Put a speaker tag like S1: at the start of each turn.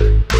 S1: Bye.